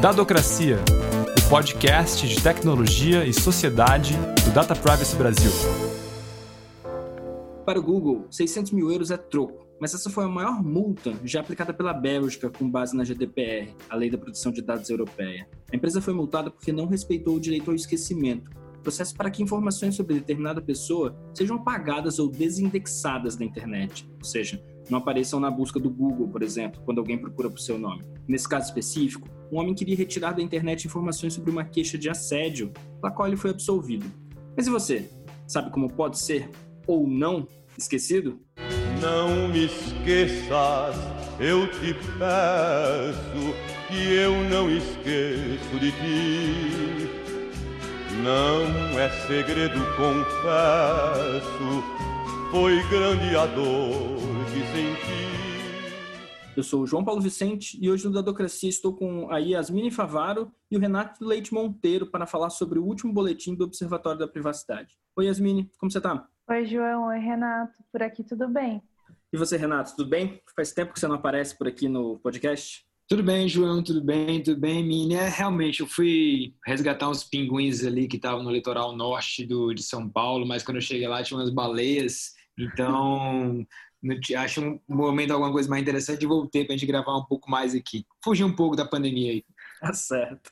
Dadocracia, o podcast de tecnologia e sociedade do Data Privacy Brasil. Para o Google, 600 mil euros é troco, mas essa foi a maior multa já aplicada pela Bélgica com base na GDPR, a Lei da Proteção de Dados Europeia. A empresa foi multada porque não respeitou o direito ao esquecimento, processo para que informações sobre determinada pessoa sejam apagadas ou desindexadas da internet, ou seja, não apareçam na busca do Google, por exemplo, quando alguém procura por seu nome. Nesse caso específico, um homem queria retirar da internet informações sobre uma queixa de assédio, pela qual ele foi absolvido. Mas e você? Sabe como pode ser ou não esquecido? Não me esqueças, eu te peço que eu não esqueço de ti. Não é segredo, confesso, foi grande a dor que senti. Eu sou o João Paulo Vicente e hoje no Dadocracia estou com a Yasmine Favaro e o Renato Leite Monteiro para falar sobre o último boletim do Observatório da Privacidade. Oi, Yasmine, como você está? Oi, João. Oi, Renato. Por aqui tudo bem? E você, Renato, tudo bem? Faz tempo que você não aparece por aqui no podcast? Tudo bem, João, tudo bem, tudo bem, Mini. É, realmente, eu fui resgatar uns pinguins ali que estavam no litoral norte do, de São Paulo, mas quando eu cheguei lá tinha umas baleias, então acho um momento alguma coisa mais interessante e voltei para a gente gravar um pouco mais aqui. Fugir um pouco da pandemia aí. Tá certo.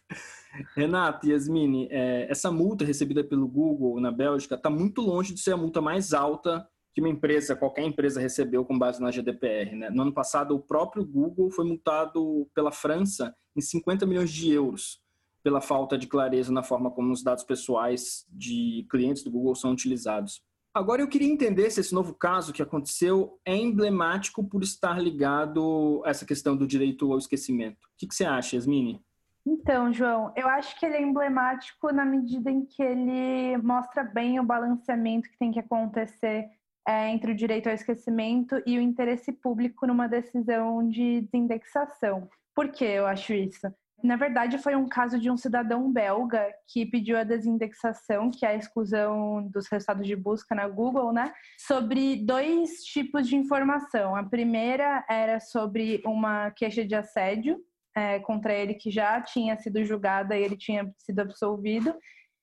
Renato, Yasmine, é, essa multa recebida pelo Google na Bélgica está muito longe de ser a multa mais alta que uma empresa, qualquer empresa recebeu com base na GDPR. Né? No ano passado, o próprio Google foi multado pela França em 50 milhões de euros pela falta de clareza na forma como os dados pessoais de clientes do Google são utilizados. Agora eu queria entender se esse novo caso que aconteceu é emblemático por estar ligado a essa questão do direito ao esquecimento. O que, que você acha, Yasmine? Então, João, eu acho que ele é emblemático na medida em que ele mostra bem o balanceamento que tem que acontecer é, entre o direito ao esquecimento e o interesse público numa decisão de desindexação. Por que eu acho isso? Na verdade, foi um caso de um cidadão belga que pediu a desindexação, que é a exclusão dos resultados de busca na Google, né? Sobre dois tipos de informação. A primeira era sobre uma queixa de assédio é, contra ele que já tinha sido julgada e ele tinha sido absolvido.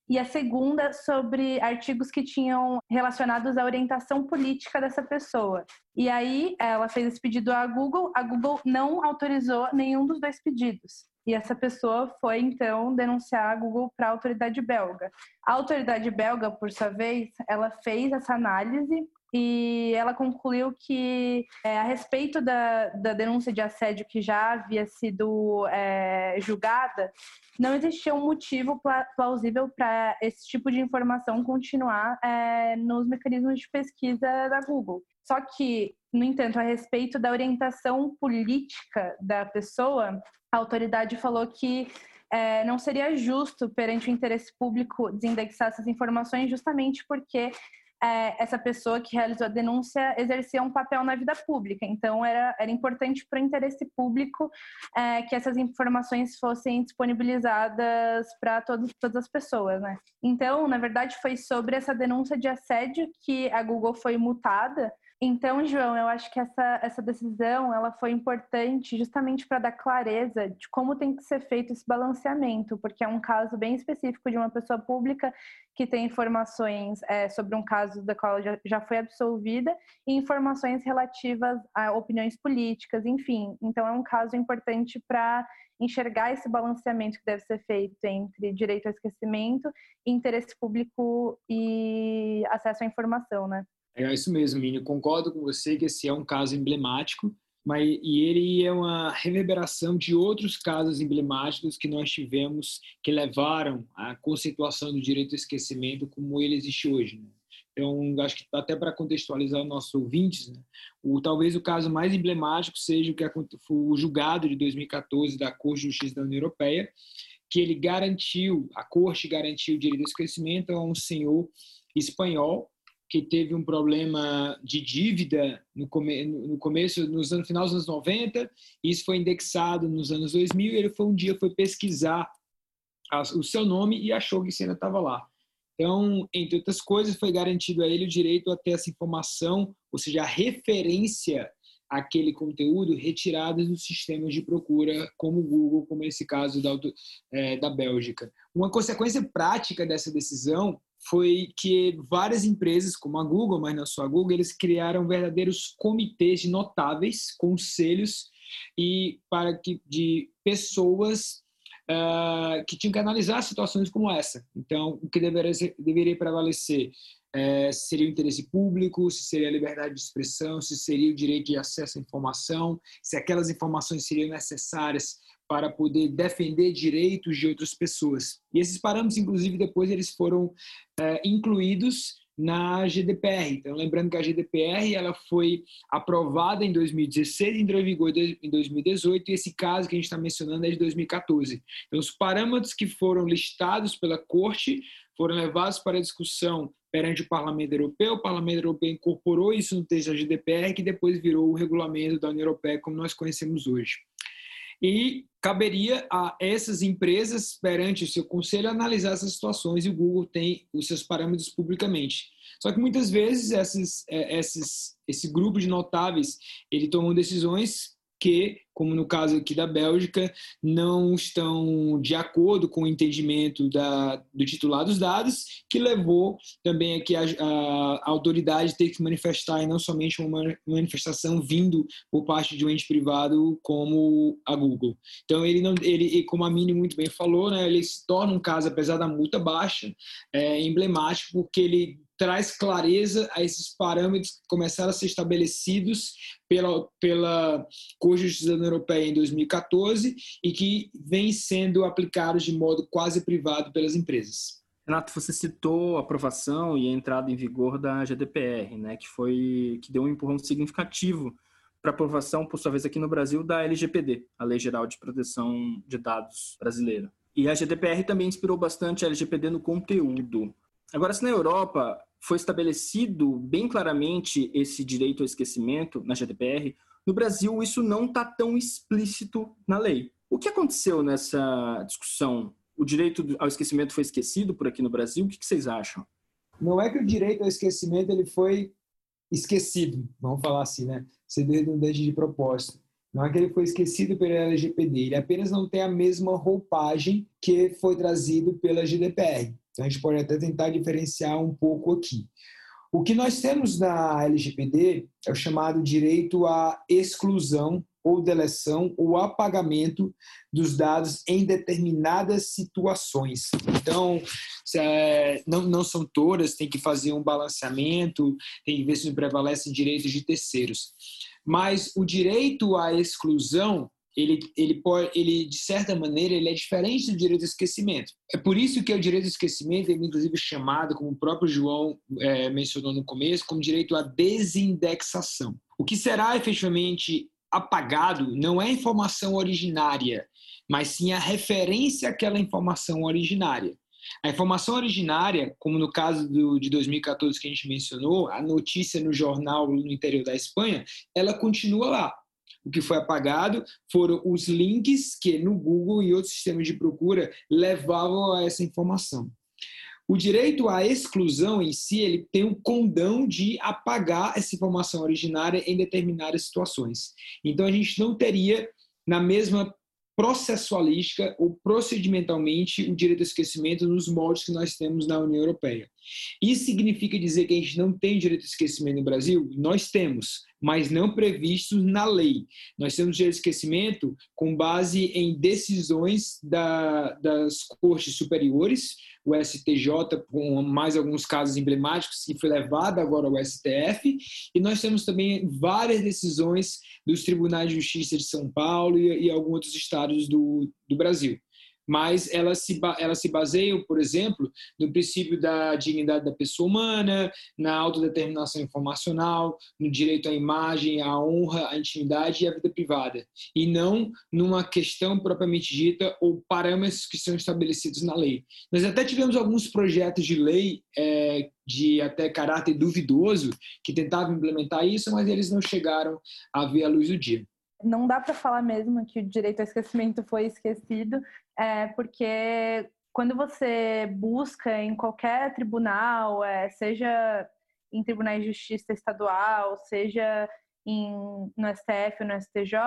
E a segunda sobre artigos que tinham relacionados à orientação política dessa pessoa. E aí ela fez esse pedido à Google, a Google não autorizou nenhum dos dois pedidos. E essa pessoa foi então denunciar a Google para a autoridade belga. A autoridade belga, por sua vez, ela fez essa análise e ela concluiu que, é, a respeito da, da, denúncia de assédio que já havia sido é, julgada, não existia um motivo plausível para esse tipo de informação continuar é, nos mecanismos de pesquisa da Google. Só que, no entanto, a respeito da orientação política da pessoa, a autoridade falou que é, não seria justo perante o interesse público desindexar essas informações, justamente porque é, essa pessoa que realizou a denúncia exercia um papel na vida pública. Então, era, era importante para o interesse público é, que essas informações fossem disponibilizadas para todas as pessoas. Né? Então, na verdade, foi sobre essa denúncia de assédio que a Google foi multada então, João, eu acho que essa, essa decisão ela foi importante justamente para dar clareza de como tem que ser feito esse balanceamento, porque é um caso bem específico de uma pessoa pública que tem informações é, sobre um caso da qual já, já foi absolvida e informações relativas a opiniões políticas, enfim. Então, é um caso importante para enxergar esse balanceamento que deve ser feito entre direito ao esquecimento, interesse público e acesso à informação, né? É isso mesmo, Mini. Concordo com você que esse é um caso emblemático, mas e ele é uma reverberação de outros casos emblemáticos que nós tivemos que levaram à conceituação do direito ao esquecimento como ele existe hoje. Né? Então, acho que até para contextualizar os nossos ouvintes, né? o, talvez o caso mais emblemático seja o que foi o julgado de 2014 da Corte de Justiça da União Europeia, que ele garantiu, a Corte garantiu o direito ao esquecimento a um senhor espanhol que teve um problema de dívida no, come, no começo, nos anos, final dos anos 90, e isso foi indexado nos anos 2000, e ele foi um dia foi pesquisar o seu nome e achou que ainda estava lá. Então, entre outras coisas, foi garantido a ele o direito a ter essa informação, ou seja, a referência aquele conteúdo retirados dos sistemas de procura, como o Google, como esse caso da, é, da Bélgica. Uma consequência prática dessa decisão foi que várias empresas, como a Google, mas não só a Google, eles criaram verdadeiros comitês de notáveis, conselhos e para que de pessoas uh, que tinham que analisar situações como essa. Então, o que deveria, deveria prevalecer é, seria o interesse público, se seria a liberdade de expressão, se seria o direito de acesso à informação, se aquelas informações seriam necessárias para poder defender direitos de outras pessoas. E esses parâmetros, inclusive, depois eles foram é, incluídos na GDPR. Então, lembrando que a GDPR ela foi aprovada em 2016 e entrou em vigor em 2018, e esse caso que a gente está mencionando é de 2014. Então, os parâmetros que foram listados pela Corte foram levados para discussão perante o Parlamento Europeu. O Parlamento Europeu incorporou isso no texto da GDPR, que depois virou o regulamento da União Europeia como nós conhecemos hoje e caberia a essas empresas, perante o seu conselho, analisar essas situações e o Google tem os seus parâmetros publicamente. Só que muitas vezes é, esses, esse grupo de notáveis ele tomam decisões que, como no caso aqui da Bélgica, não estão de acordo com o entendimento da, do titular dos dados, que levou também aqui a, a, a autoridade ter que manifestar e não somente uma manifestação vindo por parte de um ente privado como a Google. Então ele não, ele, como a Mini muito bem falou, né, ele se torna um caso, apesar da multa baixa, é, emblemático porque ele traz clareza a esses parâmetros que começaram a ser estabelecidos pela, pela Corte Justiça Europeia em 2014 e que vêm sendo aplicados de modo quase privado pelas empresas. Renato, você citou a aprovação e a entrada em vigor da GDPR, né, que foi que deu um empurrão significativo para aprovação, por sua vez, aqui no Brasil, da LGPD, a Lei Geral de Proteção de Dados brasileira. E a GDPR também inspirou bastante a LGPD no conteúdo. Agora, se na Europa foi estabelecido bem claramente esse direito ao esquecimento na GDPR, no Brasil isso não está tão explícito na lei. O que aconteceu nessa discussão? O direito ao esquecimento foi esquecido por aqui no Brasil? O que vocês acham? Não é que o direito ao esquecimento ele foi esquecido, vamos falar assim, né? Ser redundante de propósito. Não é que ele foi esquecido pela LGPD, ele apenas não tem a mesma roupagem que foi trazido pela GDPR. Então, a gente pode até tentar diferenciar um pouco aqui. O que nós temos na LGPD é o chamado direito à exclusão ou deleção ou apagamento dos dados em determinadas situações. Então, é, não, são todas, tem que fazer um balanceamento, tem que ver se prevalecem direitos de terceiros. Mas o direito à exclusão ele, ele, pode, ele, de certa maneira, ele é diferente do direito ao esquecimento. É por isso que o direito ao esquecimento é, inclusive, chamado, como o próprio João é, mencionou no começo, como direito à desindexação. O que será efetivamente apagado não é a informação originária, mas sim a referência àquela informação originária. A informação originária, como no caso do, de 2014 que a gente mencionou, a notícia no jornal no interior da Espanha, ela continua lá. O que foi apagado foram os links que no Google e outros sistemas de procura levavam a essa informação. O direito à exclusão em si, ele tem o condão de apagar essa informação originária em determinadas situações. Então a gente não teria na mesma processualística ou procedimentalmente o direito ao esquecimento nos moldes que nós temos na União Europeia. Isso significa dizer que a gente não tem direito ao esquecimento no Brasil? Nós temos, mas não previstos na lei. Nós temos direito ao esquecimento com base em decisões da, das cortes superiores, o STJ, com mais alguns casos emblemáticos, que foi levado agora ao STF, e nós temos também várias decisões dos tribunais de justiça de São Paulo e, e alguns outros estados do, do Brasil mas elas se, elas se baseiam, por exemplo, no princípio da dignidade da pessoa humana, na autodeterminação informacional, no direito à imagem, à honra, à intimidade e à vida privada, e não numa questão propriamente dita ou parâmetros que são estabelecidos na lei. Nós até tivemos alguns projetos de lei é, de até caráter duvidoso que tentavam implementar isso, mas eles não chegaram a ver a luz do dia não dá para falar mesmo que o direito ao esquecimento foi esquecido, é, porque quando você busca em qualquer tribunal, é, seja em tribunais de justiça estadual, seja em, no STF ou no STJ,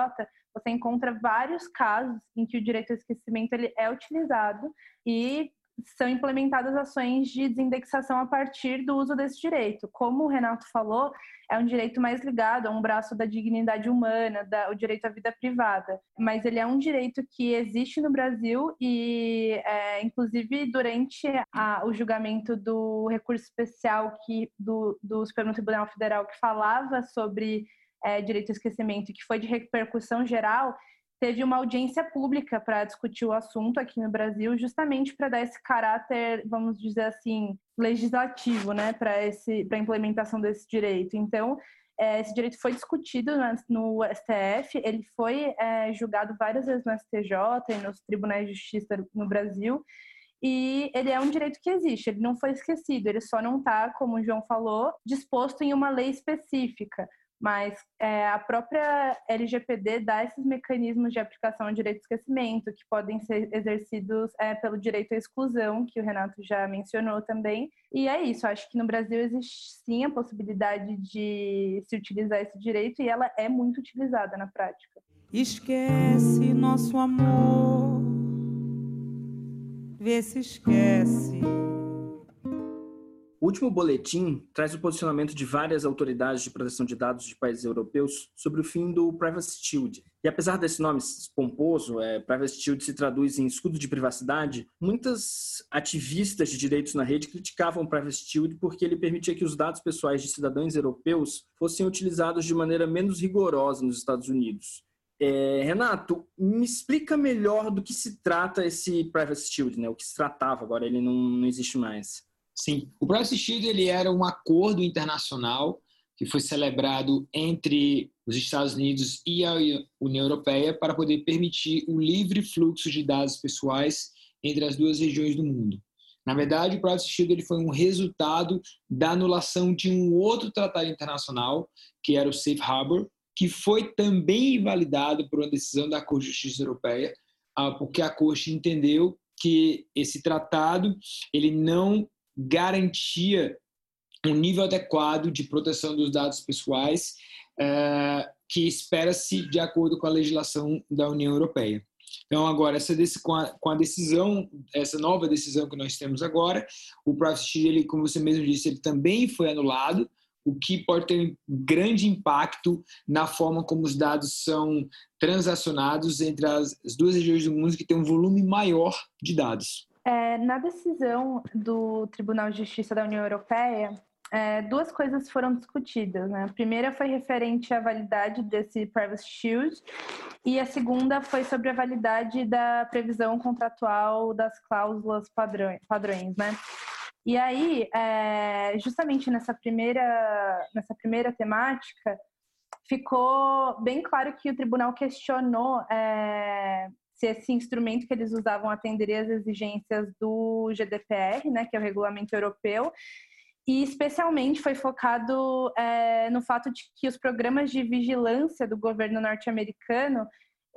você encontra vários casos em que o direito ao esquecimento ele é utilizado e são implementadas ações de desindexação a partir do uso desse direito. Como o Renato falou, é um direito mais ligado a um braço da dignidade humana, da, o direito à vida privada. Mas ele é um direito que existe no Brasil e, é, inclusive, durante a, o julgamento do recurso especial que, do, do Supremo Tribunal Federal que falava sobre é, direito ao esquecimento, que foi de repercussão geral, teve uma audiência pública para discutir o assunto aqui no Brasil, justamente para dar esse caráter, vamos dizer assim, legislativo, né, para esse para implementação desse direito. Então, é, esse direito foi discutido no, STF, ele foi é, julgado várias vezes no STJ e nos tribunais de justiça no Brasil. E ele é um direito que existe, ele não foi esquecido, ele só não está, como o João falou, disposto em uma lei específica mas é, a própria LGPD dá esses mecanismos de aplicação ao direito de esquecimento, que podem ser exercidos é, pelo direito à exclusão, que o Renato já mencionou também. E é isso, acho que no Brasil existe sim a possibilidade de se utilizar esse direito e ela é muito utilizada na prática. Esquece nosso amor, vê se esquece o último boletim traz o posicionamento de várias autoridades de proteção de dados de países europeus sobre o fim do Privacy Shield. E apesar desse nome pomposo, é, Privacy Shield se traduz em escudo de privacidade, muitas ativistas de direitos na rede criticavam o Privacy Shield porque ele permitia que os dados pessoais de cidadãos europeus fossem utilizados de maneira menos rigorosa nos Estados Unidos. É, Renato, me explica melhor do que se trata esse Privacy Shield, né? O que se tratava, agora ele não, não existe mais. Sim, o Privacy Shield ele era um acordo internacional que foi celebrado entre os Estados Unidos e a União Europeia para poder permitir o livre fluxo de dados pessoais entre as duas regiões do mundo. Na verdade, o Privacy Shield ele foi um resultado da anulação de um outro tratado internacional, que era o Safe Harbor, que foi também invalidado por uma decisão da Corte de Justiça Europeia, ah, porque a Corte entendeu que esse tratado ele não garantia um nível adequado de proteção dos dados pessoais uh, que espera-se de acordo com a legislação da União Europeia. Então, agora, essa, com, a, com a decisão, essa nova decisão que nós temos agora, o Privacy ele, como você mesmo disse, ele também foi anulado, o que pode ter um grande impacto na forma como os dados são transacionados entre as, as duas regiões do mundo que têm um volume maior de dados. É, na decisão do Tribunal de Justiça da União Europeia, é, duas coisas foram discutidas. Né? A primeira foi referente à validade desse Privacy Shield e a segunda foi sobre a validade da previsão contratual das cláusulas padrões. padrões né? E aí, é, justamente nessa primeira, nessa primeira temática, ficou bem claro que o tribunal questionou é, se esse instrumento que eles usavam atenderia às exigências do GDPR, né, que é o Regulamento Europeu, e especialmente foi focado é, no fato de que os programas de vigilância do governo norte-americano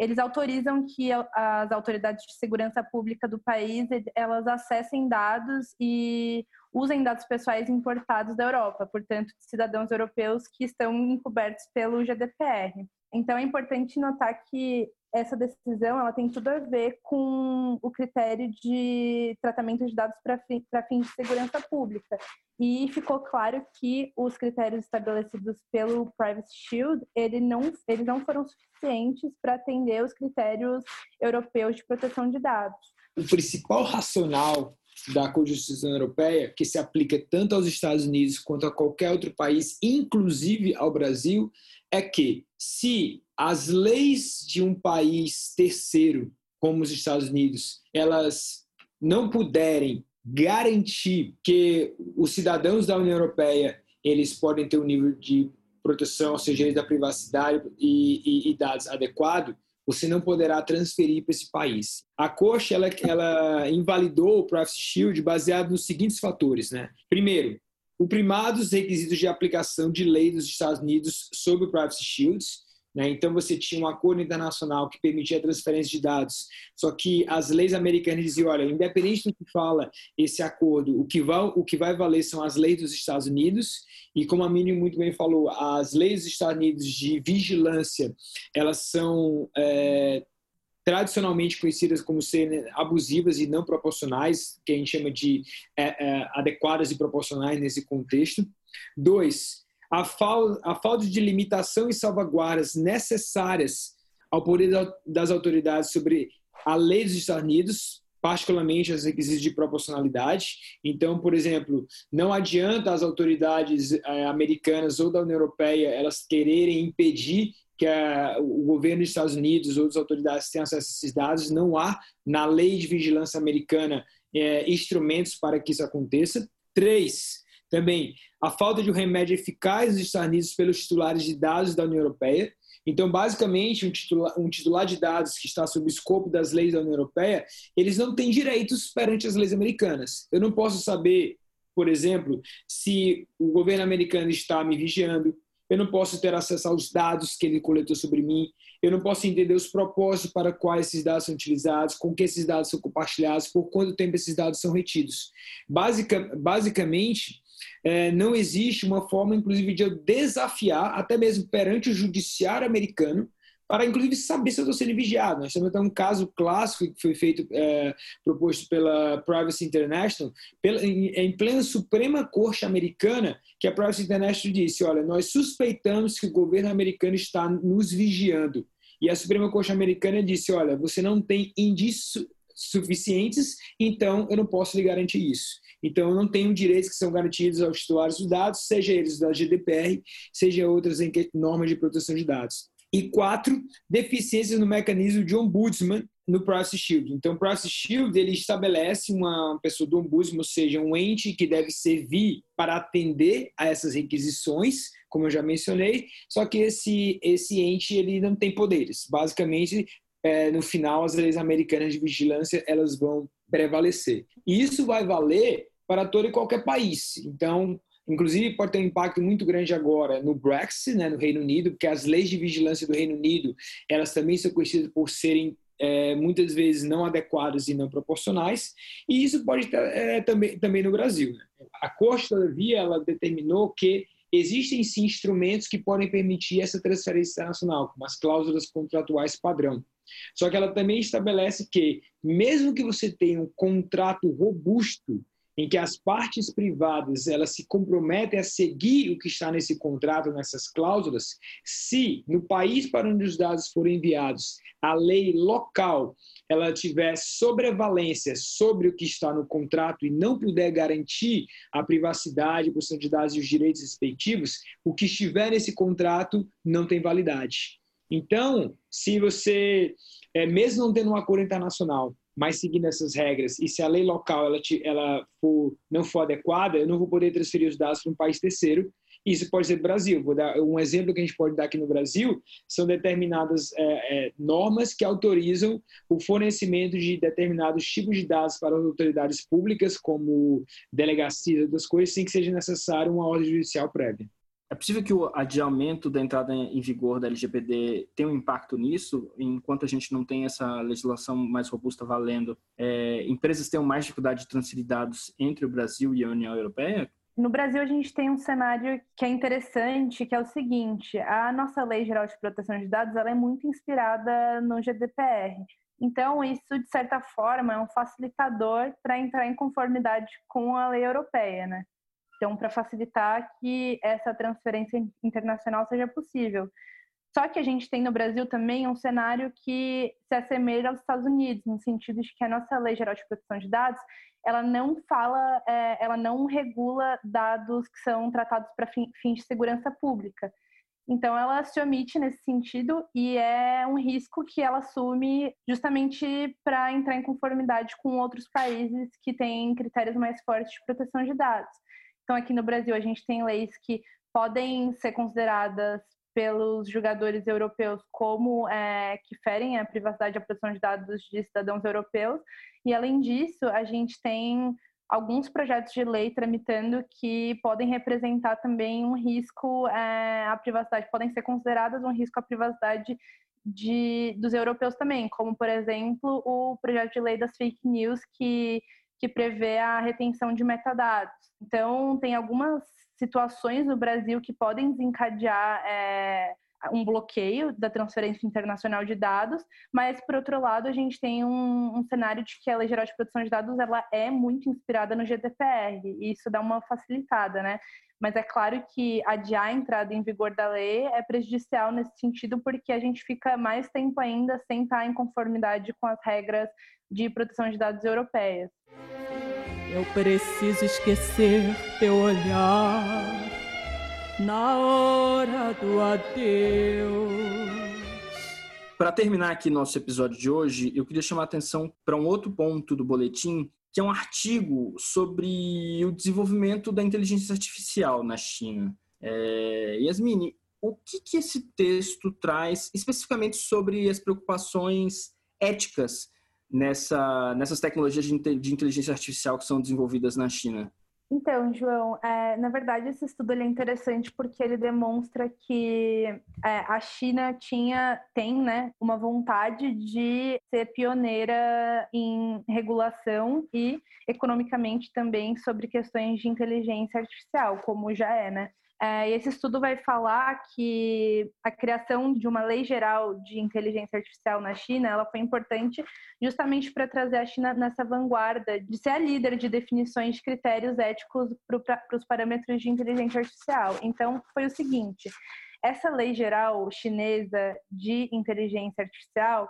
eles autorizam que as autoridades de segurança pública do país elas acessem dados e usem dados pessoais importados da Europa, portanto, de cidadãos europeus que estão encobertos pelo GDPR. Então é importante notar que essa decisão ela tem tudo a ver com o critério de tratamento de dados para fim, fins de segurança pública. E ficou claro que os critérios estabelecidos pelo Privacy Shield ele não, eles não foram suficientes para atender os critérios europeus de proteção de dados. O principal racional da Constituição Europeia, que se aplica tanto aos Estados Unidos quanto a qualquer outro país, inclusive ao Brasil, é que se as leis de um país terceiro, como os Estados Unidos, elas não puderem garantir que os cidadãos da União Europeia eles podem ter um nível de proteção, ou seja, da privacidade e, e, e dados adequado, você não poderá transferir para esse país. A Corte ela, ela invalidou o Privacy Shield baseado nos seguintes fatores, né? Primeiro, o primado dos requisitos de aplicação de lei dos Estados Unidos sobre o Privacy Shield, Né? Então, você tinha um acordo internacional que permitia a transferência de dados, só que as leis americanas diziam: olha, independente do que fala esse acordo, o que vai, o que vai valer são as leis dos Estados Unidos, e como a Mini muito bem falou, as leis dos Estados Unidos de vigilância, elas são é, tradicionalmente conhecidas como serem abusivas e não proporcionais, que a gente chama de é, é, adequadas e proporcionais nesse contexto. Dois, a, fal a falta de limitação e salvaguardas necessárias ao poder das autoridades sobre a lei dos Estados Unidos, particularmente os requisitos de proporcionalidade. Então, por exemplo, não adianta as autoridades eh, americanas ou da União Europeia elas quererem impedir que a, o governo dos Estados Unidos ou as autoridades tenham acesso a esses dados. Não há na lei de vigilância americana eh, instrumentos para que isso aconteça. Três, também, a falta de um remédio eficaz dos Estados Unidos pelos titulares de dados da União Europeia. Então, basicamente, um titular, um titular de dados que está sob o escopo das leis da União Europeia, eles não têm direitos perante as leis americanas. Eu não posso saber, por exemplo, se o governo americano está me vigiando, eu não posso ter acesso aos dados que ele coletou sobre mim, eu não posso entender os propósitos para quais esses dados são utilizados, com que esses dados são compartilhados, por quanto tempo esses dados são retidos. Basica, basicamente, é, não existe uma forma, inclusive, de eu desafiar, até mesmo perante o judiciário americano, para, inclusive, saber se eu estou sendo vigiado. Nós temos até um caso clássico que foi feito, é, proposto pela Privacy International, pela, em, em plena Suprema Corte Americana, que a Privacy International disse, olha, nós suspeitamos que o governo americano está nos vigiando. E a Suprema Corte Americana disse, olha, você não tem indícios suficientes, então eu não posso lhe garantir isso. Então, eu não tenho direitos que são garantidos aos titulares dos dados, seja eles da GDPR, seja outras normas de proteção de dados. E quatro, deficiências no mecanismo de ombudsman no Privacy Shield. Então, o Privacy Shield ele estabelece uma pessoa do ombudsman, ou seja, um ente que deve servir para atender a essas requisições, como eu já mencionei, só que esse, esse ente ele não tem poderes. Basicamente, é, no final, as leis americanas de vigilância elas vão prevalecer. E isso vai valer para todo e qualquer país. Então, inclusive pode ter um impacto muito grande agora no Brexit, né, no Reino Unido, porque as leis de vigilância do Reino Unido, elas também são conhecidas por serem é, muitas vezes não adequadas e não proporcionais, e isso pode ter é, também, também no Brasil. Né? A Corte, todavia, ela determinou que existem sim instrumentos que podem permitir essa transferência internacional, como as cláusulas contratuais padrão. Só que ela também estabelece que, mesmo que você tenha um contrato robusto em que as partes privadas elas se comprometem a seguir o que está nesse contrato, nessas cláusulas, se no país para onde os dados forem enviados a lei local ela tiver sobrevalência sobre o que está no contrato e não puder garantir a privacidade, a proteção de dados e os direitos respectivos, o que estiver nesse contrato não tem validade. Então, se você, é, mesmo não tendo um acordo internacional, mas seguindo essas regras, e se a lei local ela, te, ela for, não for adequada, eu não vou poder transferir os dados para um país terceiro. Isso pode ser Brasil. Vou dar um exemplo que a gente pode dar aqui no Brasil são determinadas é, é, normas que autorizam o fornecimento de determinados tipos de dados para as autoridades públicas, como delegacia das coisas, sem que seja necessário uma ordem judicial prévia. É possível que o adiamento da entrada em vigor da LGPD tenha um impacto nisso, enquanto a gente não tem essa legislação mais robusta valendo? É, empresas tenham mais dificuldade de transferir dados entre o Brasil e a União Europeia? No Brasil, a gente tem um cenário que é interessante, que é o seguinte: a nossa Lei Geral de Proteção de Dados ela é muito inspirada no GDPR. Então, isso, de certa forma, é um facilitador para entrar em conformidade com a lei europeia, né? Então, para facilitar que essa transferência internacional seja possível. Só que a gente tem no Brasil também um cenário que se assemelha aos Estados Unidos, no sentido de que a nossa Lei Geral de Proteção de Dados, ela não fala, é, ela não regula dados que são tratados para fins de segurança pública. Então, ela se omite nesse sentido e é um risco que ela assume justamente para entrar em conformidade com outros países que têm critérios mais fortes de proteção de dados. Então, aqui no Brasil, a gente tem leis que podem ser consideradas pelos jogadores europeus como é, que ferem a privacidade e a proteção de dados de cidadãos europeus. E, além disso, a gente tem alguns projetos de lei tramitando que podem representar também um risco é, à privacidade, podem ser consideradas um risco à privacidade de, dos europeus também, como, por exemplo, o projeto de lei das fake news, que, que prevê a retenção de metadados. Então, tem algumas situações no Brasil que podem desencadear é, um bloqueio da transferência internacional de dados, mas por outro lado a gente tem um, um, cenário de que a Lei Geral de Proteção de Dados ela é muito inspirada no GDPR e isso dá uma facilitada, né? Mas é claro que adiar a entrada em vigor da lei é prejudicial nesse sentido porque a gente fica mais tempo ainda sem estar em conformidade com as regras de proteção de dados europeias. Eu preciso esquecer teu olhar na hora do adeus. Para terminar aqui nosso episódio de hoje, eu queria chamar a atenção para um outro ponto do boletim, que é um artigo sobre o desenvolvimento da inteligência artificial na China. É, Yasmine, o que, que esse texto traz especificamente sobre as preocupações éticas nessa, nessas tecnologias de, inteligência artificial que são desenvolvidas na China? Então, João, é, na verdade esse estudo é interessante porque ele demonstra que é, a China tinha, tem, né, uma vontade de ser pioneira em regulação e economicamente também sobre questões de inteligência artificial, como já é, né? É, esse estudo vai falar que a criação de uma lei geral de inteligência artificial na China ela foi importante justamente para trazer a China nessa vanguarda de ser a líder de definições de critérios éticos para os parâmetros de inteligência artificial. Então, foi o seguinte: essa lei geral chinesa de inteligência artificial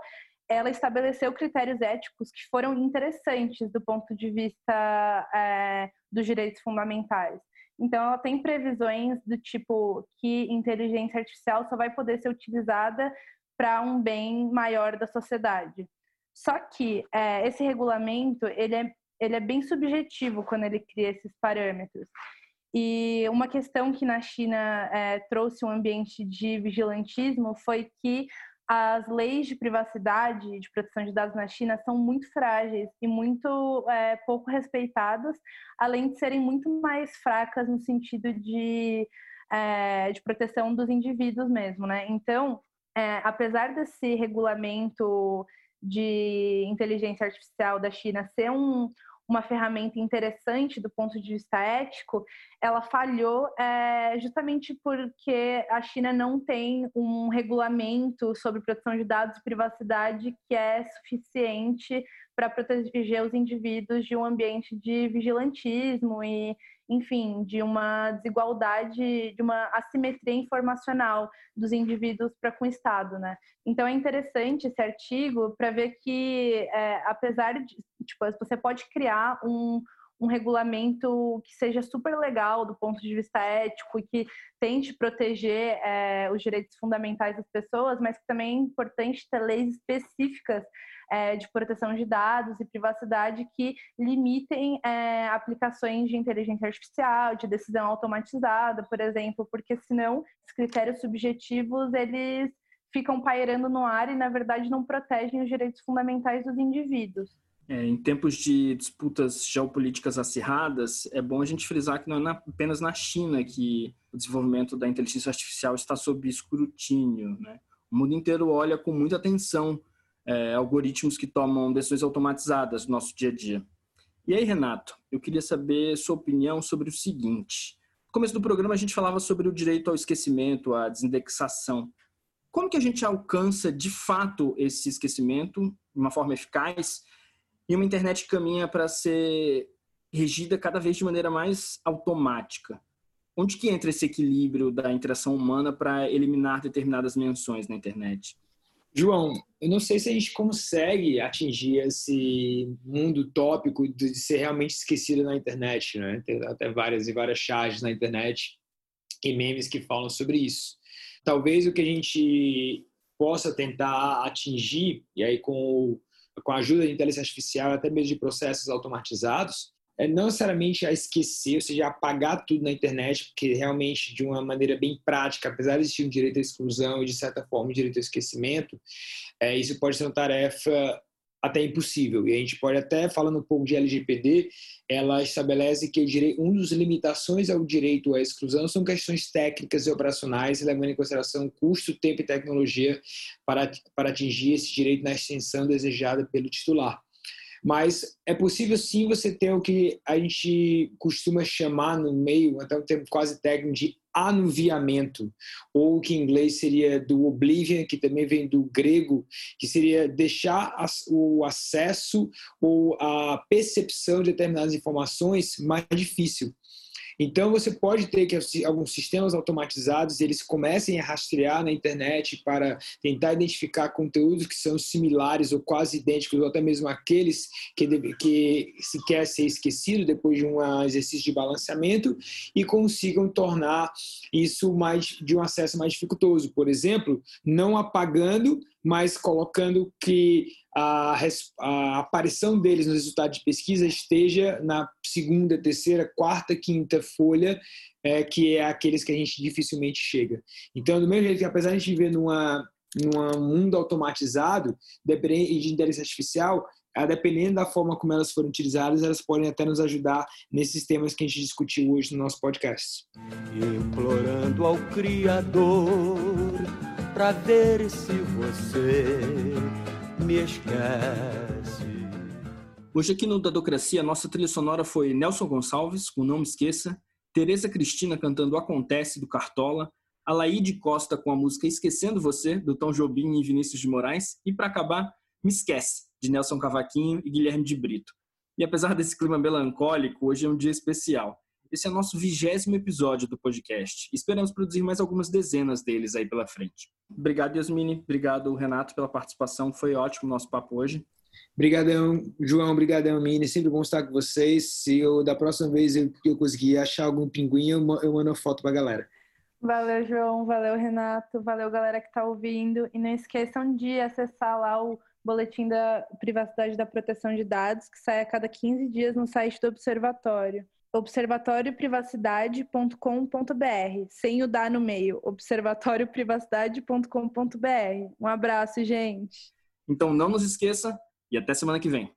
ela estabeleceu critérios éticos que foram interessantes do ponto de vista é, dos direitos fundamentais. Então, ela tem previsões do tipo que inteligência artificial só vai poder ser utilizada para um bem maior da sociedade. Só que é, esse regulamento ele é, ele é bem subjetivo quando ele cria esses parâmetros. E uma questão que na China é, trouxe um ambiente de vigilantismo foi que as leis de privacidade e de proteção de dados na China são muito frágeis e muito é, pouco respeitadas, além de serem muito mais fracas no sentido de, é, de proteção dos indivíduos mesmo, né? Então, é, apesar desse regulamento de inteligência artificial da China ser um, uma ferramenta interessante do ponto de vista ético, ela falhou é, justamente porque a China não tem um regulamento sobre proteção de dados e privacidade que é suficiente para proteger os indivíduos de um ambiente de vigilantismo e enfim, de uma desigualdade, de uma assimetria informacional dos indivíduos para com o Estado, né? Então é interessante esse artigo para ver que, é, apesar de, tipo, você pode criar um, um regulamento que seja super legal do ponto de vista ético e que tente proteger é, os direitos fundamentais das pessoas, mas que também é importante ter leis específicas é, de proteção de dados e privacidade que limitem é, aplicações de inteligência artificial, de decisão automatizada, por exemplo, porque senão os critérios subjetivos eles ficam pairando no ar e na verdade não protegem os direitos fundamentais dos indivíduos. É, em tempos de disputas geopolíticas acirradas, é bom a gente frisar que não é na, apenas na China que o desenvolvimento da inteligência artificial está sob escrutínio. Né? O mundo inteiro olha com muita atenção é, algoritmos que tomam decisões automatizadas no nosso dia a dia. E aí, Renato, eu queria saber sua opinião sobre o seguinte. No começo do programa, a gente falava sobre o direito ao esquecimento, a desindexação. Como que a gente alcança, de fato, esse esquecimento de uma forma eficaz e uma internet caminha para ser regida cada vez de maneira mais automática? Onde que entra esse equilíbrio da interação humana para eliminar determinadas menções na internet? João, eu não sei se a gente consegue atingir esse mundo tópico de ser realmente esquecido na internet, né? Tem até várias e várias charges na internet e memes que falam sobre isso. Talvez o que a gente possa tentar atingir, e aí com, com a ajuda da inteligência artificial, até mesmo de processos automatizados, é não necessariamente a esquecer, ou seja, apagar tudo na internet, porque realmente, de uma maneira bem prática, apesar de existir um direito à exclusão e, de certa forma, um direito ao esquecimento, é, isso pode ser uma tarefa até impossível. E a gente pode até, falando um pouco de LGPD, ela estabelece que um dos limitações ao direito à exclusão são questões técnicas e operacionais, levando em consideração custo, tempo e tecnologia para, para atingir esse direito na extensão desejada pelo titular. Mas é possível sim você ter o que a gente costuma chamar no meio, até um termo quase técnico, de anuviamento, ou que em inglês seria do oblivion, que também vem do grego, que seria deixar o acesso ou a percepção de determinadas informações mais difícil. Então, você pode ter que alguns sistemas automatizados eles comecem a rastrear na internet para tentar identificar conteúdos que são similares ou quase idênticos, ou até mesmo aqueles que, que se quer ser esquecido depois de um exercício de balanceamento e consigam tornar isso mais de um acesso mais dificultoso. Por exemplo, não apagando mas colocando que a, a, aparição deles no resultado de pesquisa esteja na segunda, terceira, quarta, quinta folha, é, que é aqueles que a gente dificilmente chega. Então, do mesmo jeito que, apesar de a gente viver numa, num mundo automatizado e de inteligência artificial, dependendo da forma como elas forem utilizadas, elas podem até nos ajudar nesses temas que a gente discutiu hoje no nosso podcast. Implorando ao Criador para ver se você me esquece. Hoje aqui no Dadocracia, a nossa trilha sonora foi Nelson Gonçalves, com Não Me Esqueça, Tereza Cristina cantando Acontece, do Cartola, Alaide Costa com a música Esquecendo Você, do Tom Jobim e Vinícius de Moraes, e para acabar, Me Esquece, de Nelson Cavaquinho e Guilherme de Brito. E apesar desse clima melancólico, hoje é um dia especial. Esse é o nosso vigésimo episódio do podcast. Esperamos produzir mais algumas dezenas deles aí pela frente. Obrigado, Yasmini. Obrigado, Renato, pela participação. Foi ótimo o nosso papo hoje. Obrigadão, João. Obrigadão, Mini. Sempre bom estar com vocês. Se eu, da próxima vez eu, eu conseguir achar algum pinguim, eu, eu mando a foto pra galera. Valeu, João. Valeu, Renato. Valeu, galera que está ouvindo. E não esqueçam de acessar lá o boletim da privacidade da proteção de dados, que sai a cada 15 dias no site do Observatório observatórioprivacidade.com.br, sem o dar no meio, observatórioprivacidade.com.br. Um abraço, gente. Então não nos esqueça e até semana que vem.